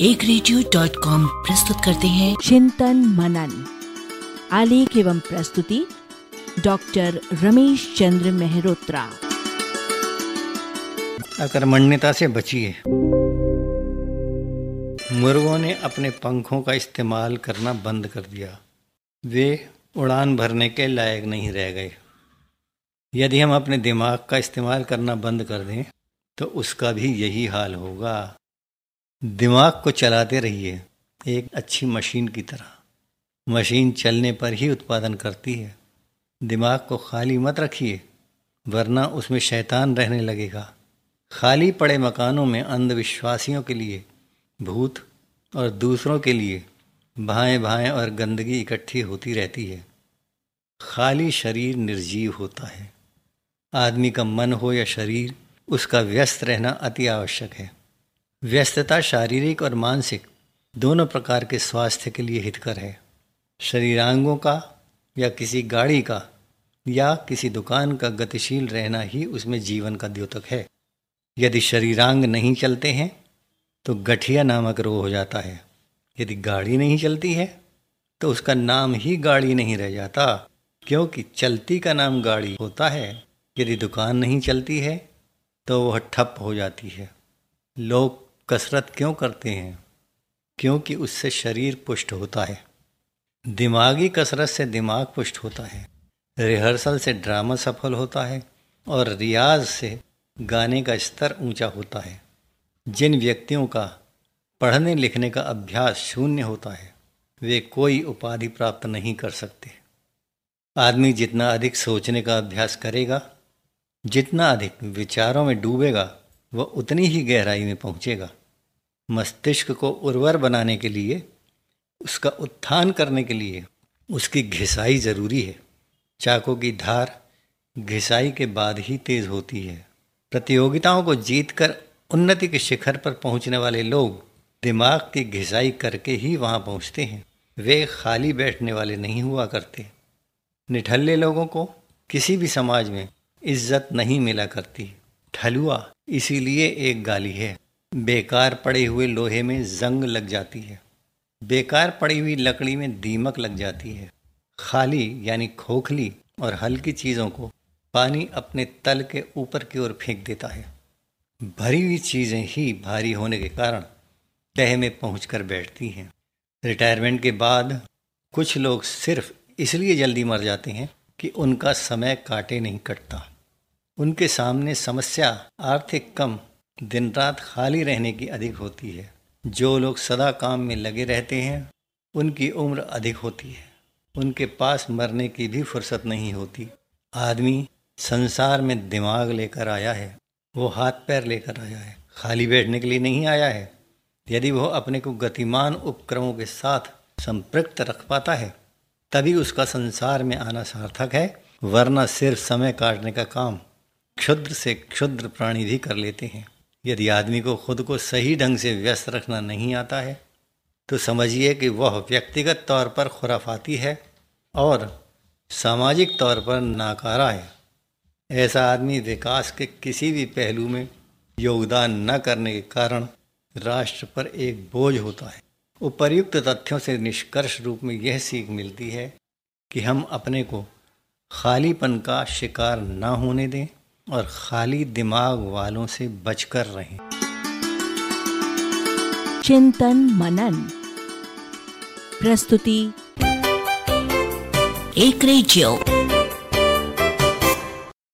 एक radio dot com प्रस्तुत करते हैं। चिंतन मनन आलेख एवं प्रस्तुति डॉक्टर रमेश चंद्र मेहरोत्रा। अकर्मण्यता से बचिए मुर्गों ने अपने पंखों का इस्तेमाल करना बंद कर दिया। वे उड़ान भरने के लायक नहीं रह गए। यदि हम अपने दिमाग का इस्तेमाल करना बंद कर दें तो उसका भी यही हाल होगा। दिमाग को चलाते रहिए, एक अच्छी मशीन की तरह। मशीन चलने पर ही उत्पादन करती है। दिमाग को खाली मत रखिए, वरना उसमें शैतान रहने लगेगा। खाली पड़े मकानों में अंधविश्वासियों के लिए, भूत और दूसरों के लिए भाएँ भाएँ और गंदगी इकट्ठी होती रहती है। खाली शरीर निर्जीव होता है। आदमी का मन हो या शरीर, उसका व्यस्त रहना अति आवश्यक है। व्यस्तता शारीरिक और मानसिक दोनों प्रकार के स्वास्थ्य के लिए हितकर है। शरीरांगों का या किसी गाड़ी का या किसी दुकान का गतिशील रहना ही उसमें जीवन का द्योतक है। यदि शरीरांग नहीं चलते हैं तो गठिया नामक रोग हो जाता है। यदि गाड़ी नहीं चलती है तो उसका नाम ही गाड़ी नहीं रह जाता, क्योंकि चलती का नाम गाड़ी होता है। यदि दुकान नहीं चलती है तो वह ठप हो जाती है। लोग कसरत क्यों करते हैं? क्योंकि उससे शरीर पुष्ट होता है। दिमागी कसरत से दिमाग पुष्ट होता है। रिहर्सल से ड्रामा सफल होता है और रियाज से गाने का स्तर ऊँचा होता है। जिन व्यक्तियों का पढ़ने लिखने का अभ्यास शून्य होता है, वे कोई उपाधि प्राप्त नहीं कर सकते। आदमी जितना अधिक सोचने का अभ्यास करेगा, जितना अधिक विचारों में डूबेगा वह उतनी ही गहराई में पहुंचेगा। मस्तिष्क को उर्वर बनाने के लिए, उसका उत्थान करने के लिए उसकी घिसाई ज़रूरी है। चाकों की धार घिसाई के बाद ही तेज होती है। प्रतियोगिताओं को जीतकर उन्नति के शिखर पर पहुँचने वाले लोग दिमाग की घिसाई करके ही वहाँ पहुँचते हैं। वे खाली बैठने वाले नहीं हुआ करते। निठल्ले लोगों को किसी भी समाज में इज़्ज़त नहीं मिला करती। ठलुआ इसीलिए एक गाली है। बेकार पड़े हुए लोहे में जंग लग जाती है। बेकार पड़ी हुई लकड़ी में दीमक लग जाती है। खाली यानी खोखली और हल्की चीज़ों को पानी अपने तल के ऊपर की ओर फेंक देता है। भरी हुई चीज़ें ही भारी होने के कारण तह में पहुँच बैठती हैं। रिटायरमेंट के बाद कुछ लोग सिर्फ़ इसलिए जल्दी मर जाते हैं कि उनका समय काटे नहीं कटता। उनके सामने समस्या आर्थिक कम दिन रात खाली रहने की अधिक होती है। जो लोग सदा काम में लगे रहते हैं, उनकी उम्र अधिक होती है। उनके पास मरने की भी फुर्सत नहीं होती। आदमी संसार में दिमाग लेकर आया है, वो हाथ पैर लेकर आया है, खाली बैठने के लिए नहीं आया है। यदि वह अपने को गतिमान उपक्रमों के साथ संपृक्त रख पाता है, तभी उसका संसार में आना सार्थक है, वरना सिर्फ़ समय काटने का काम क्षुद्र से क्षुद्र प्राणी भी कर लेते हैं। यदि आदमी को खुद को सही ढंग से व्यस्त रखना नहीं आता है तो समझिए कि वह व्यक्तिगत तौर पर खुराफाती है और सामाजिक तौर पर नाकारा है। ऐसा आदमी विकास के किसी भी पहलू में योगदान न करने के कारण राष्ट्र पर एक बोझ होता है। उपर्युक्त तथ्यों से निष्कर्ष रूप में यह सीख मिलती है कि हम अपने को खालीपन का शिकार न होने दें। और खाली दिमाग वालों से बचकर रहें। चिंतन मनन। प्रस्तुति एक रेडियो।